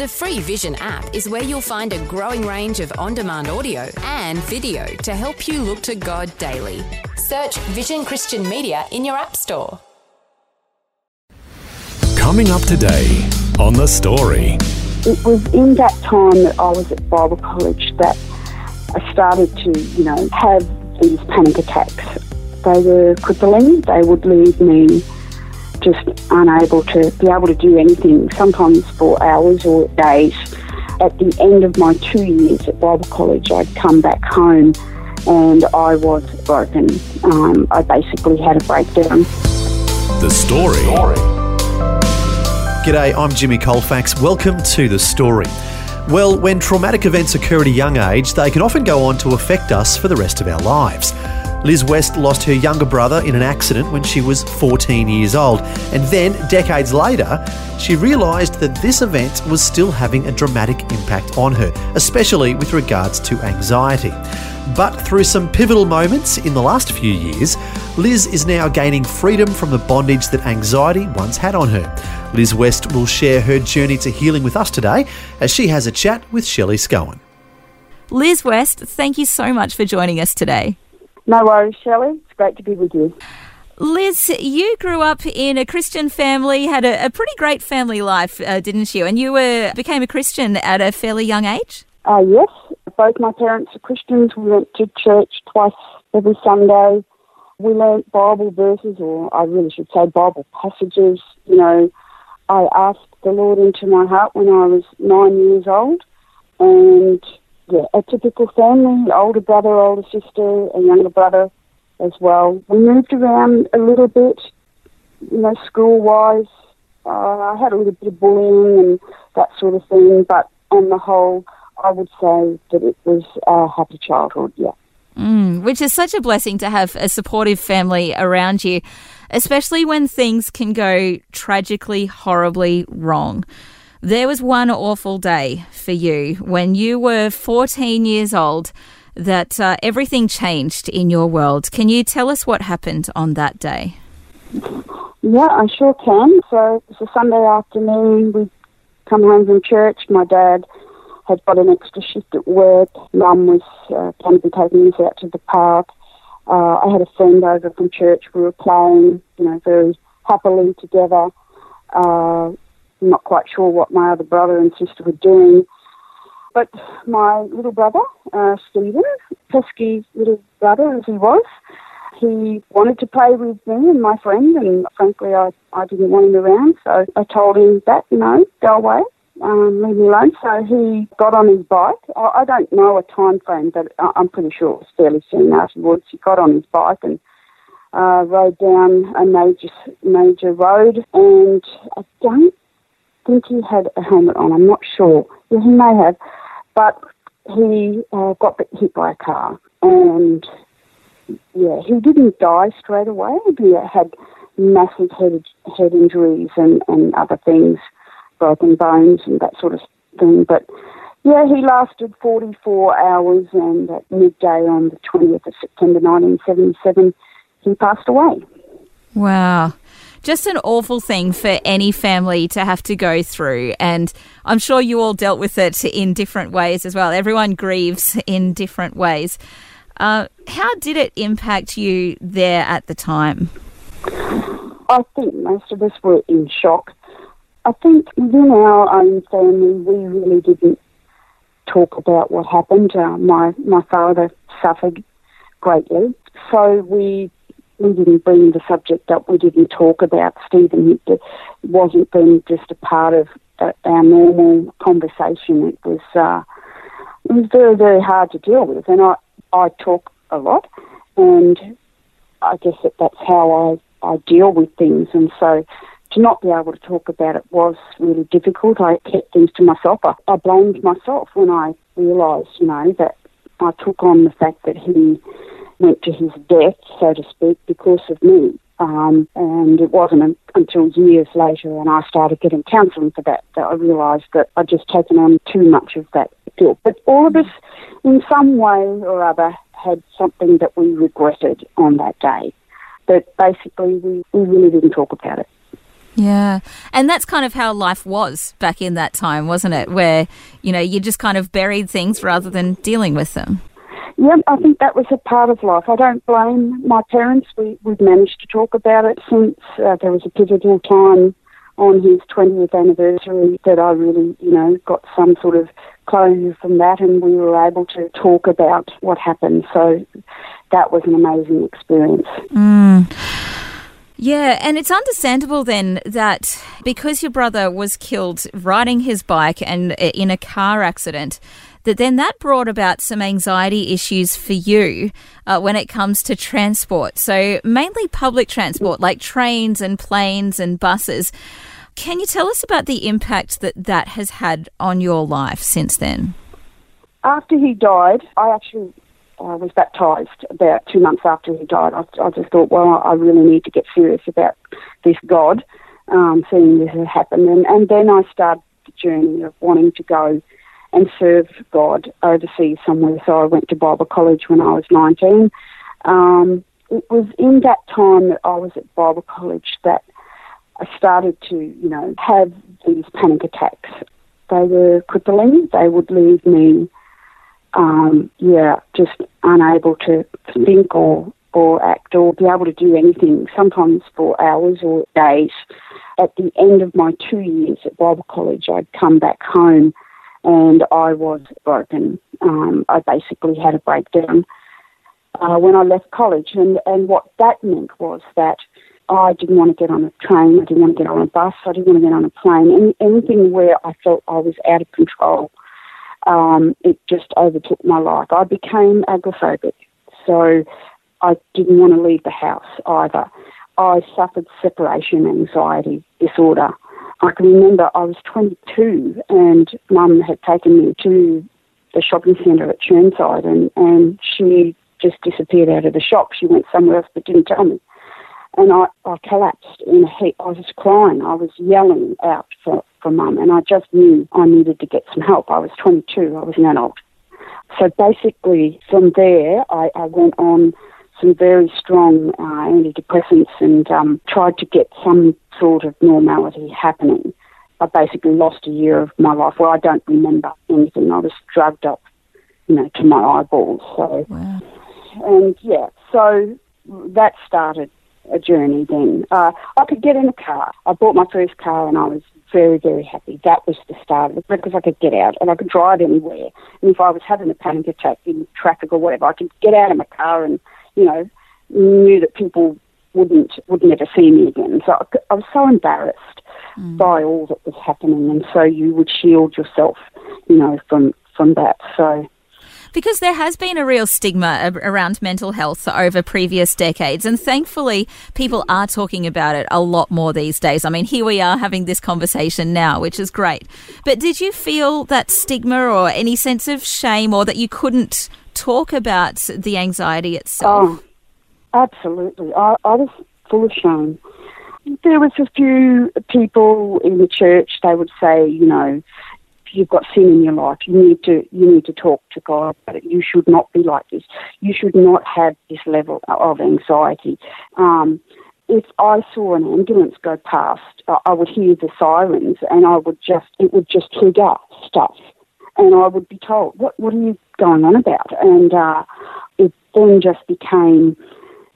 The free Vision app is where you'll find a growing range of on demand audio and video to help you look to God daily. Search Vision Christian Media in your App Store. Coming up today on The Story. It was in that time that I was at Bible college that I started to, you know, have these panic attacks. They were crippling. They would leave me just unable to be able to do anything, sometimes for hours or days. At the end of my two years at Bible college, I'd come back home and I was broken. Um, I basically had a breakdown. The Story. G'day, I'm Jimmy Colfax. Welcome to The Story. Well, when traumatic events occur at a young age, they can often go on to affect us for the rest of our lives. Liz West lost her younger brother in an accident when she was 14 years old, and then, decades later, she realised that this event was still having a dramatic impact on her, especially with regards to anxiety. But through some pivotal moments in the last few years, Liz is now gaining freedom from the bondage that anxiety once had on her. Liz West will share her journey to healing with us today as she has a chat with Shelley Scowen. Liz West, thank you so much for joining us today. No worries, Shelley. It's great to be with you. Liz, you grew up in a Christian family, had a, a pretty great family life, uh, didn't you? And you were became a Christian at a fairly young age. Uh, yes, both my parents are Christians. We went to church twice every Sunday. We learnt Bible verses, or I really should say Bible passages. You know, I asked the Lord into my heart when I was nine years old, and yeah, a typical family: older brother, older sister, a younger brother as well. We moved around a little bit, you know, school-wise. Uh, I had a little bit of bullying and that sort of thing, but on the whole, I would say that it was a happy childhood, yeah. Mm, which is such a blessing to have a supportive family around you, especially when things can go tragically, horribly wrong. There was one awful day for you when you were 14 years old that uh, everything changed in your world. Can you tell us what happened on that day? Yeah, I sure can. So it's a Sunday afternoon. We come home from church. My dad had got an extra shift at work. Mum was uh, going to be taking us out to the park. Uh, I had a friend over from church. We were playing, you know, very happily together. Uh, not quite sure what my other brother and sister were doing. But my little brother, uh, Stephen, pesky little brother as he was, he wanted to play with me and my friend, and frankly, I, I didn't want him around, so I told him that, you know, go away, um, leave me alone. So he got on his bike. I, I don't know a time frame, but I, I'm pretty sure it was fairly soon afterwards. He got on his bike and uh, rode down a major major road, and I don't think he had a helmet on. I'm not sure. Yeah, he may have, but he uh, got hit by a car, and yeah, he didn't die straight away. He had massive head head injuries and, and other things, broken bones and that sort of thing. But yeah, he lasted 44 hours, and at midday on the 20th of September 1977, he passed away. Wow. Just an awful thing for any family to have to go through. And I'm sure you all dealt with it in different ways as well. Everyone grieves in different ways. Uh, how did it impact you there at the time? I think most of us were in shock. I think within our own family, we really didn't talk about what happened. Uh, my my father suffered greatly, so we we didn't bring the subject up. We didn't talk about Stephen. It wasn't been just a part of uh, our normal conversation. It was uh, it was very very hard to deal with, and I I talk a lot, and I guess that that's how I I deal with things, and so to not be able to talk about it was really difficult. I kept things to myself. I, I blamed myself when I realised, you know, that I took on the fact that he went to his death, so to speak, because of me. Um, and it wasn't until years later, and I started getting counselling for that, that I realised that I'd just taken on too much of that guilt. But all of us, in some way or other, had something that we regretted on that day. But basically, we, we really didn't talk about it. Yeah. And that's kind of how life was back in that time, wasn't it? Where, you know, you just kind of buried things rather than dealing with them. Yeah, I think that was a part of life. I don't blame my parents. We, we've managed to talk about it since uh, there was a pivotal time on his 20th anniversary that I really, you know, got some sort of closure from that and we were able to talk about what happened. So that was an amazing experience. Mm. Yeah, and it's understandable then that because your brother was killed riding his bike and uh, in a car accident, that then that brought about some anxiety issues for you uh, when it comes to transport. So, mainly public transport like trains and planes and buses. Can you tell us about the impact that that has had on your life since then? After he died, I actually uh, was baptised about two months after he died. I, I, just thought, well, I really need to get serious about this God, um, seeing this happen. And, and then I started the journey of wanting to go and serve God overseas somewhere. So I went to Bible college when I was 19. Um, it was in that time that I was at Bible college that I started to, you know, have these panic attacks. They were crippling. They would leave me, um, yeah, just unable to think or or act or be able to do anything. Sometimes for hours or days. At the end of my two years at Bible college, I'd come back home and I was broken. Um, I basically had a breakdown uh, when I left college, and and what that meant was that I didn't want to get on a train, I didn't want to get on a bus, I didn't want to get on a plane, Any, anything where I felt I was out of control. Um, it just overtook my life. I became agoraphobic, so I didn't want to leave the house either. I suffered separation anxiety disorder. I can remember I was 22 and mum had taken me to the shopping centre at Chirnside and, and she just disappeared out of the shop. She went somewhere else but didn't tell me. And I, I collapsed in a heap. I was crying. I was yelling out for, for mum and I just knew I needed to get some help. I was 22. I was an adult. So basically from there I, I went on some very strong uh, antidepressants and um, tried to get some sort of normality happening. I basically lost a year of my life where I don't remember anything. I was drugged up, you know, to my eyeballs. So, wow. and yeah, so that started a journey. Then uh, I could get in a car. I bought my first car, and I was very, very happy. That was the start of it because I could get out and I could drive anywhere. And if I was having a panic attack in traffic or whatever, I could get out of my car and you know, knew that people wouldn't would never see me again. So I, I was so embarrassed mm. by all that was happening, and so you would shield yourself, you know, from from that. So. Because there has been a real stigma around mental health over previous decades, and thankfully, people are talking about it a lot more these days. I mean, here we are having this conversation now, which is great. But did you feel that stigma or any sense of shame, or that you couldn't talk about the anxiety itself? Oh, absolutely. I, I was full of shame. There was a few people in the church. They would say, you know, you've got sin in your life. You need to you need to talk to God it. You should not be like this. You should not have this level of anxiety. Um, if I saw an ambulance go past, I would hear the sirens, and I would just it would just trigger stuff and I would be told, "What what are you going on about?" And uh, it then just became,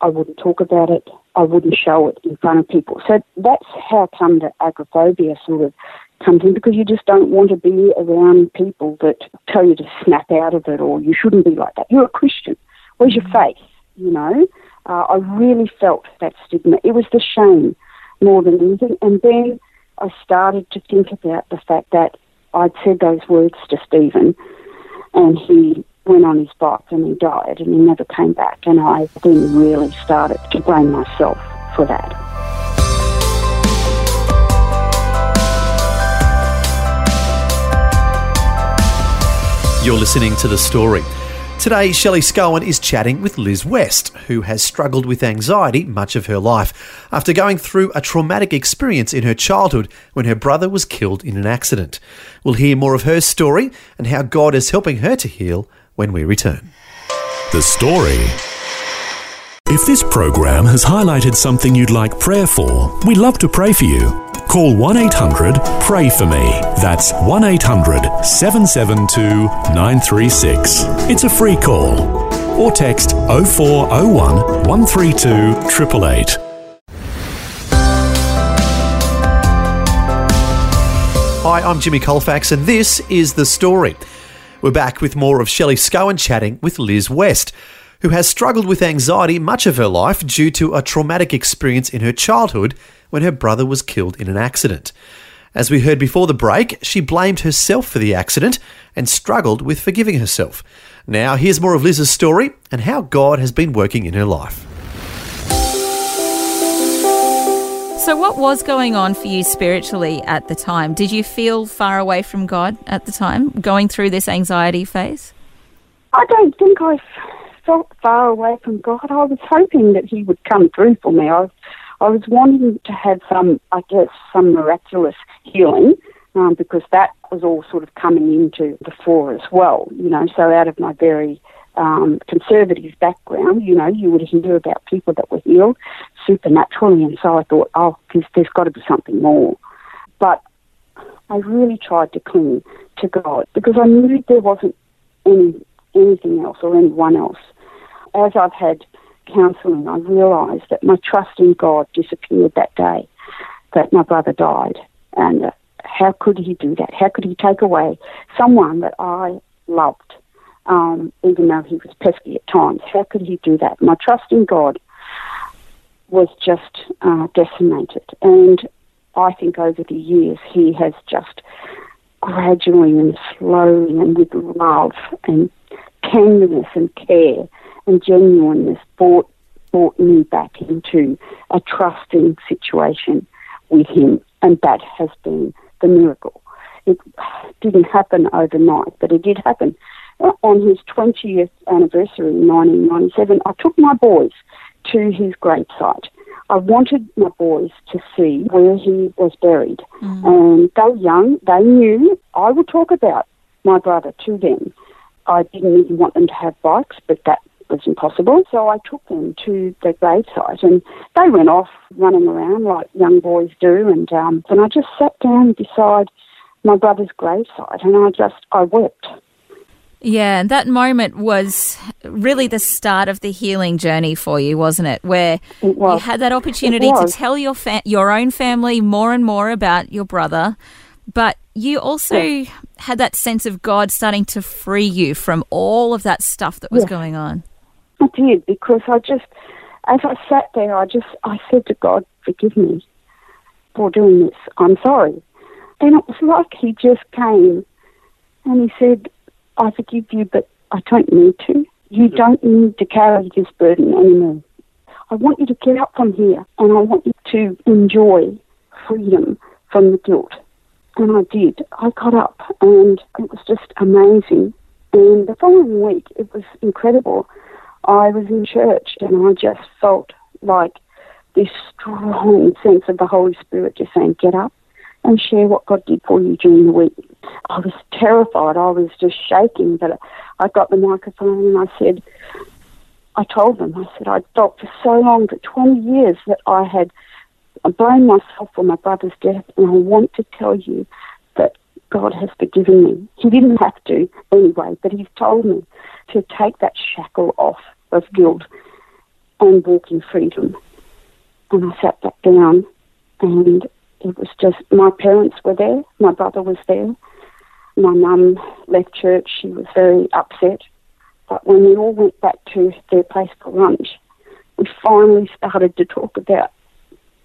I wouldn't talk about it. I wouldn't show it in front of people. So that's how come the agoraphobia sort of comes in because you just don't want to be around people that tell you to snap out of it or you shouldn't be like that. You're a Christian. Where's your faith? You know, uh, I really felt that stigma. It was the shame more than anything. And then I started to think about the fact that I'd said those words to Stephen, and he went on his bike and he died, and he never came back. And I then really started to blame myself for that. You're listening to The Story. Today, Shelley Scowen is chatting with Liz West, who has struggled with anxiety much of her life after going through a traumatic experience in her childhood when her brother was killed in an accident. We'll hear more of her story and how God is helping her to heal when we return. The Story. If this program has highlighted something you'd like prayer for, we'd love to pray for you. Call 1 800 Pray For Me. That's 1 800 772 936. It's a free call. Or text 0401 132 888. Hi, I'm Jimmy Colfax, and this is The Story. We're back with more of Shelley Scowen chatting with Liz West, who has struggled with anxiety much of her life due to a traumatic experience in her childhood when her brother was killed in an accident. As we heard before the break, she blamed herself for the accident and struggled with forgiving herself. Now, here's more of Liz's story and how God has been working in her life. So, what was going on for you spiritually at the time? Did you feel far away from God at the time, going through this anxiety phase? I don't think I felt far away from God. I was hoping that He would come through for me. I was, I was wanting to have some, I guess, some miraculous healing um, because that was all sort of coming into the fore as well. You know, so out of my very um, conservative background, you know, you would hear about people that were healed supernaturally, and so I thought, oh, there's, there's got to be something more. But I really tried to cling to God because I knew there wasn't any anything else or anyone else. As I've had counselling, I realised that my trust in God disappeared that day that my brother died, and uh, how could he do that? How could he take away someone that I loved? um, even though he was pesky at times. How could he do that? My trust in God was just uh, decimated. And I think over the years he has just gradually and slowly and with love and tenderness and care and genuineness brought, brought me back into a trusting situation with him. And that has been the miracle. It didn't happen overnight, but it did happen on his 20th anniversary in 1997, I took my boys to his gravesite. I wanted my boys to see where he was buried. Mm. And they were young, they knew I would talk about my brother to them. I didn't even want them to have bikes, but that was impossible. So I took them to the gravesite and they went off running around like young boys do. And, um, and I just sat down beside my brother's gravesite and I just, I wept. Yeah, and that moment was really the start of the healing journey for you, wasn't it? Where it you had that opportunity to tell your fa- your own family more and more about your brother, but you also yeah. had that sense of God starting to free you from all of that stuff that was yeah. going on. I did because I just, as I sat there, I just I said to God, "Forgive me for doing this. I'm sorry." And it was like He just came and He said, I forgive you, but I don't need to. You don't need to carry this burden anymore. I want you to get up from here and I want you to enjoy freedom from the guilt. And I did. I got up and it was just amazing. And the following week, it was incredible. I was in church and I just felt like this strong sense of the Holy Spirit just saying, get up and share what God did for you during the week. I was terrified. I was just shaking. But I got the microphone and I said, I told them, I said, I'd felt for so long, for 20 years, that I had blamed myself for my brother's death, and I want to tell you God has forgiven me. He didn't have to anyway, but He's told me to take that shackle off of guilt and walk in freedom. And I sat back down, and it was just my parents were there, my brother was there, my mum left church. She was very upset. But when we all went back to their place for lunch, we finally started to talk about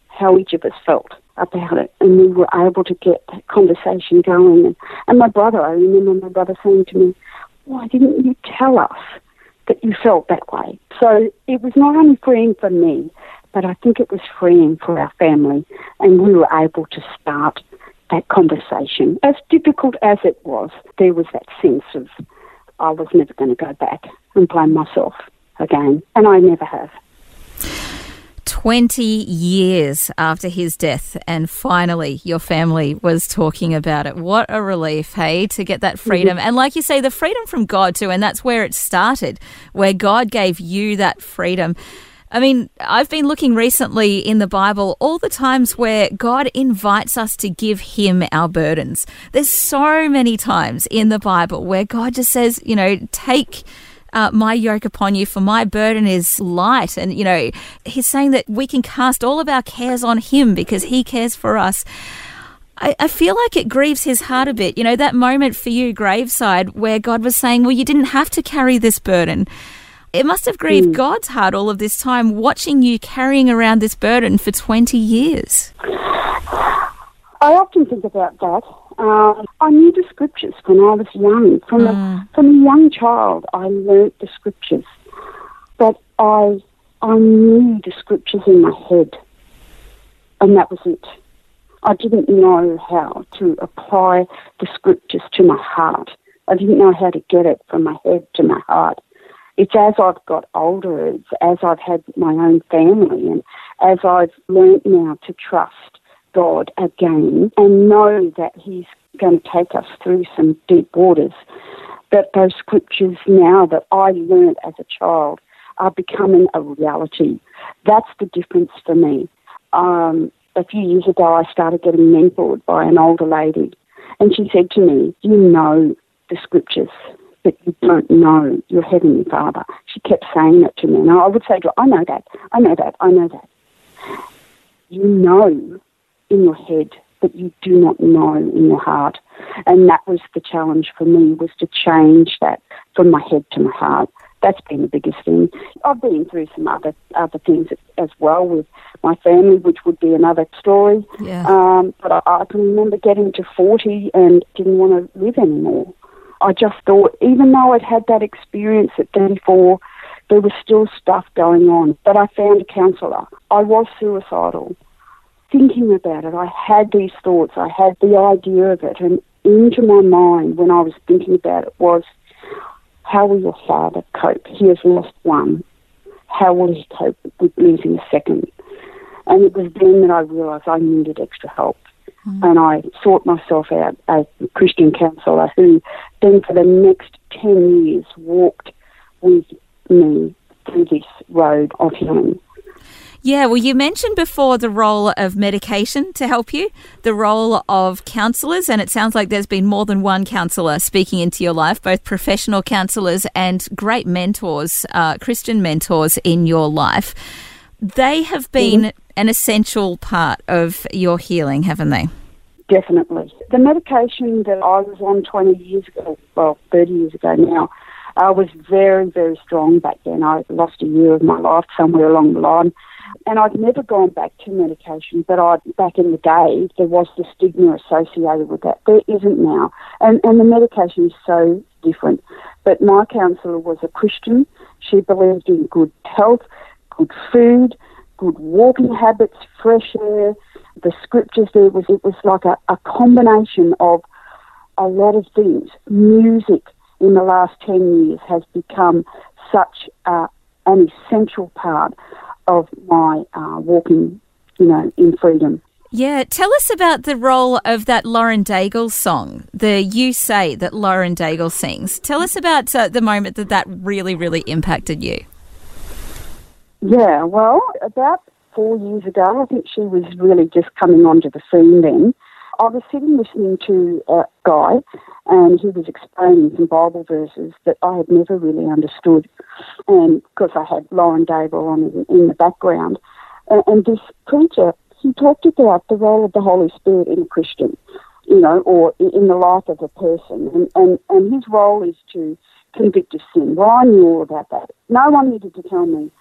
how each of us felt about it. And we were able to get that conversation going. And, and my brother, I remember my brother saying to me, Why didn't you tell us that you felt that way? So it was not only freeing for me, but I think it was freeing for our family. And we were able to start that conversation. As difficult as it was, there was that sense of I was never going to go back and blame myself again, and I never have. 20 years after his death, and finally your family was talking about it. What a relief, hey, to get that freedom. Mm-hmm. And like you say, the freedom from God too, and that's where it started, where God gave you that freedom. I mean, I've been looking recently in the Bible all the times where God invites us to give Him our burdens. There's so many times in the Bible where God just says, you know, take. Uh, my yoke upon you, for my burden is light. And, you know, he's saying that we can cast all of our cares on him because he cares for us. I, I, feel like it grieves his heart a bit. You know, that moment for you, Graveside, where God was saying, well, you didn't have to carry this burden. It must have grieved mm. God's heart all of this time watching you carrying around this burden for 20 years. I often think about that. Um, I knew the scriptures when I was young. From, mm. a, from a young child, I learnt the scriptures. But I, I knew the scriptures in my head. And that was it. I didn't know how to apply the scriptures to my heart. I didn't know how to get it from my head to my heart it's as I've got older, it's as I've had my own family, and as I've learnt now to trust God again and know that He's going to take us through some deep waters, that those scriptures now that I learnt as a child are becoming a reality. That's the difference for me. Um, a few years ago, I started getting mentored by an older lady, and she said to me, You know the scriptures but you don't know your Heavenly Father. She kept saying it to me, and I would say to her, I know that, I know that, I know that. You know in your head, but you do not know in your heart. And that was the challenge for me, was to change that from my head to my heart. That's been the biggest thing. I've been through some other other things as well with my family, which would be another story. Yeah. Um, but I, I can remember getting to 40 and didn't want to live anymore. I just thought, even though I'd had that experience at 34, there was still stuff going on. But I found a counsellor. I was suicidal. Thinking about it, I had these thoughts, I had the idea of it, and into my mind when I was thinking about it was, how will your father cope? He has lost one. How will he cope with losing a second? And it was then that I realised I needed extra help. Mm. And I sought myself out a Christian counsellor who then for the next 10 years walked with me through this road of healing. Yeah, well, you mentioned before the role of medication to help you, the role of counsellors, and it sounds like there's been more than one counsellor speaking into your life, both professional counsellors and great mentors, uh, Christian mentors in your life. They have been mm-hmm. an essential part of your healing, haven't they? Definitely. The medication that I was on 20 years ago, well, 30 years ago now, uh, was very, very strong back then. I lost a year of my life somewhere along the line. And I'd never gone back to medication, but I back in the day there was the stigma associated with that. There isn't now, and and the medication is so different. But my counsellor was a Christian. She believed in good health, good food, good walking habits, fresh air, the scriptures there was it was like a, a combination of a lot of things. Music in the last ten years has become such uh, an essential part of my uh, walking, you know, in freedom. Yeah, tell us about the role of that Lauren Daigle song, the "You Say" that Lauren Daigle sings. Tell us about uh, the moment that that really, really impacted you. Yeah, well, about four years ago. I think she was really just coming onto the scene then. I was sitting listening to a guy, and he was explaining some Bible verses that I had never really understood, and because I had Lauren Daigle on in, in the background, and, and this preacher he talked about the role of the Holy Spirit in a Christian, you know, or in the life of a person, and and, and his role is to convict of sin. Well, I knew all about that. No one needed to tell me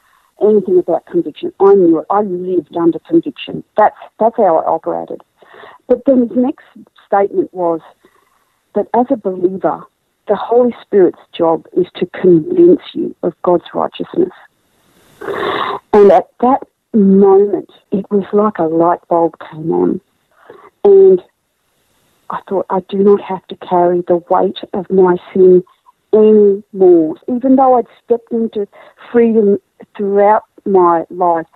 anything about conviction. I knew it. I lived under conviction. That's that's how I operated. But then his next statement was that as a believer, the Holy Spirit's job is to convince you of God's righteousness. And at that moment, it was like a light bulb came on. And I thought, I do not have to carry the weight of my sin anymore. Even though I'd stepped into freedom throughout my life,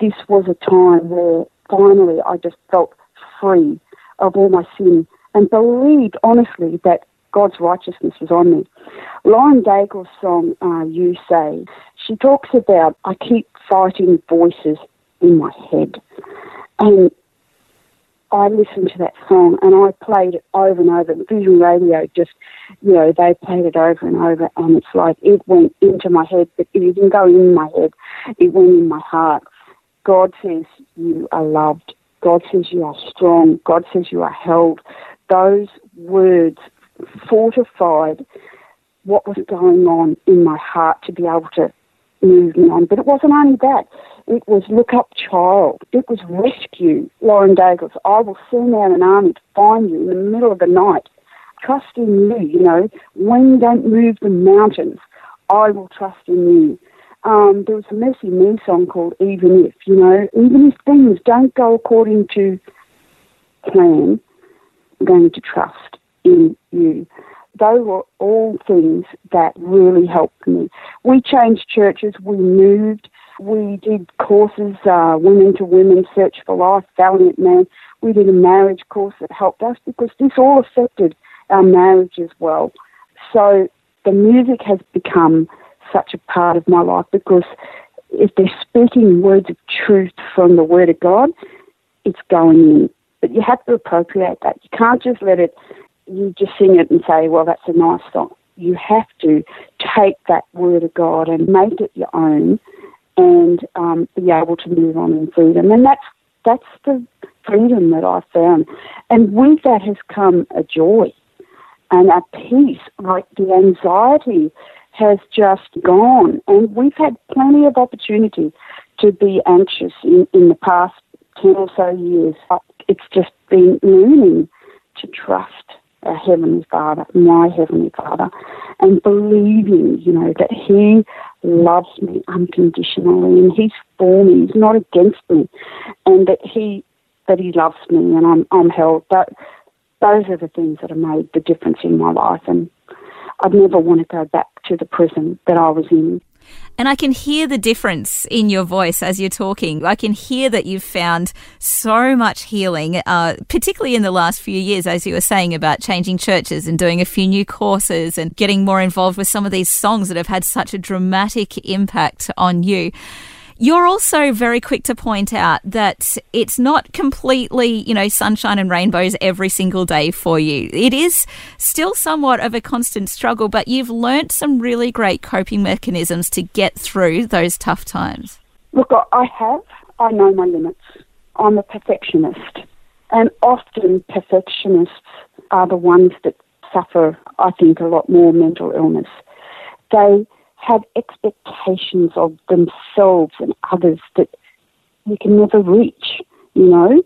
this was a time where finally I just felt free of all my sin and believed honestly that God's righteousness was on me. Lauren Daigle's song, uh, You Say, she talks about I keep fighting voices in my head. And I listened to that song and I played it over and over. Vision Radio just, you know, they played it over and over and it's like it went into my head, but it didn't go in my head, it went in my heart. God says you are loved. God says you are strong. God says you are held. Those words fortified what was going on in my heart to be able to move me on. But it wasn't only that. It was look up child. It was rescue. Lauren Daigle. I will send out an army to find you in the middle of the night. Trust in you, you know. When you don't move the mountains, I will trust in you. Um, there was a MercyMe song called Even If, you know, even if things don't go according to plan, I'm going to trust in you those were all things that really helped me. We changed churches, we moved, we did courses, uh, Women to Women, Search for Life, Valiant Man. We did a marriage course that helped us because this all affected our marriage as well. So the music has become such a part of my life because if they're speaking words of truth from the Word of God, it's going in. But you have to appropriate that. You can't just let it you just sing it and say, well, that's a nice song. You have to take that word of God and make it your own and um, be able to move on in freedom. And that's, that's the freedom that I found. And with that has come a joy and a peace. Like the anxiety has just gone. And we've had plenty of opportunity to be anxious in, in the past 10 or so years. It's just been learning to trust our Heavenly Father, my Heavenly Father, and believing, you know, that He loves me unconditionally and He's for me, He's not against me, and that He that He loves me and I'm I'm held. But those are the things that have made the difference in my life, and I'd never want to go back to the prison that I was in. And I can hear the difference in your voice as you're talking. I can hear that you've found so much healing, uh, particularly in the last few years, as you were saying about changing churches and doing a few new courses and getting more involved with some of these songs that have had such a dramatic impact on you. You're also very quick to point out that it's not completely, you know, sunshine and rainbows every single day for you. It is still somewhat of a constant struggle, but you've learnt some really great coping mechanisms to get through those tough times. Look, I have. I know my limits. I'm a perfectionist. And often perfectionists are the ones that suffer, I think, a lot more mental illness. They have expectations of themselves and others that you can never reach, you know.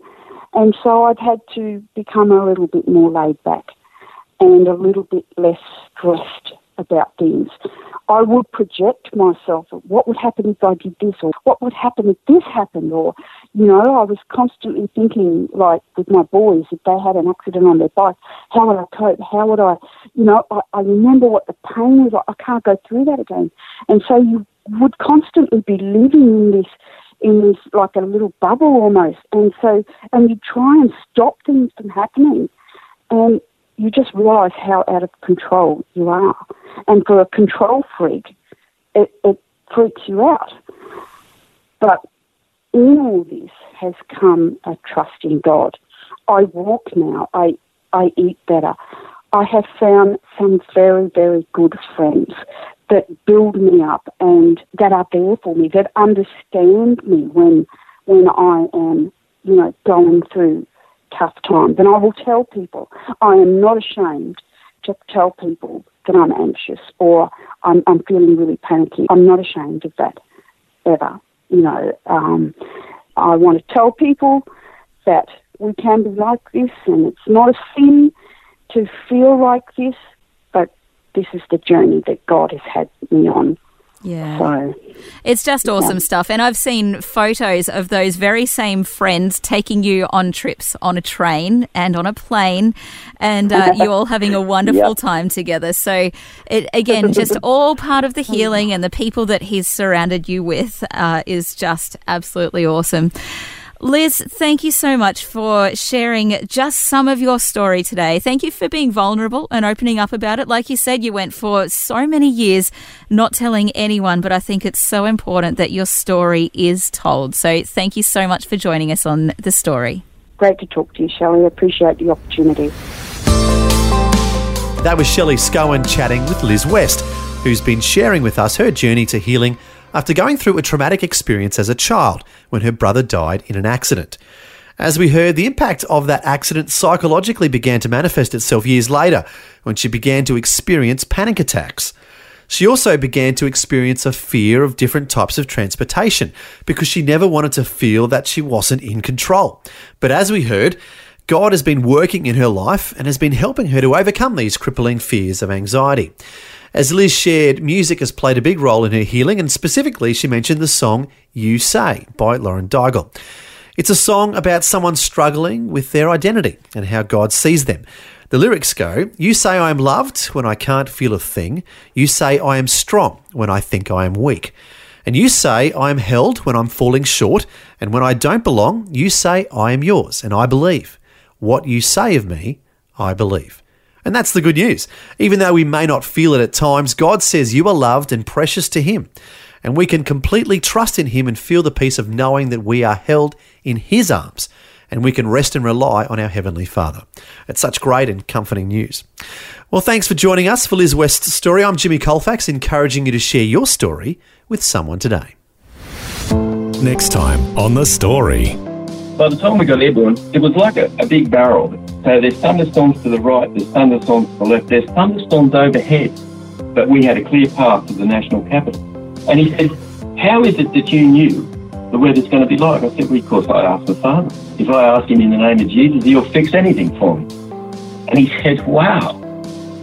And so I've had to become a little bit more laid back and a little bit less stressed about things. I would project myself what would happen if I did this or what would happen if this happened or, you know, I was constantly thinking like with my boys, if they had an accident on their bike, how would I cope? How would I, you know, I, I remember what the pain was. I can't go through that again. And so you would constantly be living in this in this like a little bubble almost. And so, and you try and stop things from happening. And you just realise how out of control you are. And for a control freak, it, it freaks you out. But in all this has come a trust in God. I walk now. I I eat better. I have found some very very good friends that build me up and that are there for me, that understand me when when I am you know going through tough times. And I will tell people I am not ashamed to tell people that I'm anxious or I'm, I'm feeling really panicky. I'm not ashamed of that ever. You know, um, I want to tell people that we can be like this and it's not a sin to feel like this, but this is the journey that God has had me on. Yeah. So, it's just awesome yeah. stuff. And I've seen photos of those very same friends taking you on trips on a train and on a plane, and uh, you all having a wonderful yep. time together. So, it, again, just all part of the healing, and the people that He's surrounded you with uh, is just absolutely awesome. Liz, thank you so much for sharing just some of your story today. Thank you for being vulnerable and opening up about it. Like you said, you went for so many years not telling anyone, but I think it's so important that your story is told. So thank you so much for joining us on the story. Great to talk to you, Shelley. Appreciate the opportunity. That was Shelley Scowen chatting with Liz West, who's been sharing with us her journey to healing after going through a traumatic experience as a child when her brother died in an accident. As we heard, the impact of that accident psychologically began to manifest itself years later when she began to experience panic attacks. She also began to experience a fear of different types of transportation because she never wanted to feel that she wasn't in control. But as we heard, God has been working in her life and has been helping her to overcome these crippling fears of anxiety. As Liz shared, music has played a big role in her healing, and specifically, she mentioned the song You Say by Lauren Daigle. It's a song about someone struggling with their identity and how God sees them. The lyrics go You say I am loved when I can't feel a thing. You say I am strong when I think I am weak. And you say I am held when I'm falling short. And when I don't belong, you say I am yours and I believe. What you say of me, I believe. And that's the good news. Even though we may not feel it at times, God says you are loved and precious to Him. And we can completely trust in Him and feel the peace of knowing that we are held in His arms and we can rest and rely on our Heavenly Father. It's such great and comforting news. Well, thanks for joining us for Liz West's story. I'm Jimmy Colfax, encouraging you to share your story with someone today. Next time on The Story. By the time we got airborne, it was like a, a big barrel so there's thunderstorms to the right, there's thunderstorms to the left, there's thunderstorms overhead. But we had a clear path to the national capital. And he said, How is it that you knew the weather's going to be like? I said, Well, of course, I asked the Father. If I ask him in the name of Jesus, he'll fix anything for me. And he said, Wow.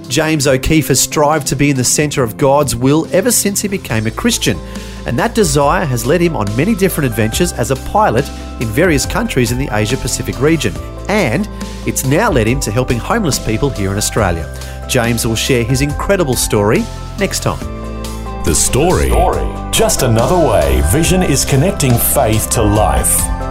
James O'Keefe has strived to be in the centre of God's will ever since he became a Christian and that desire has led him on many different adventures as a pilot in various countries in the Asia Pacific region, and it's now led him to helping homeless people here in Australia. James will share his incredible story next time. The story. Just another way Vision is connecting faith to life.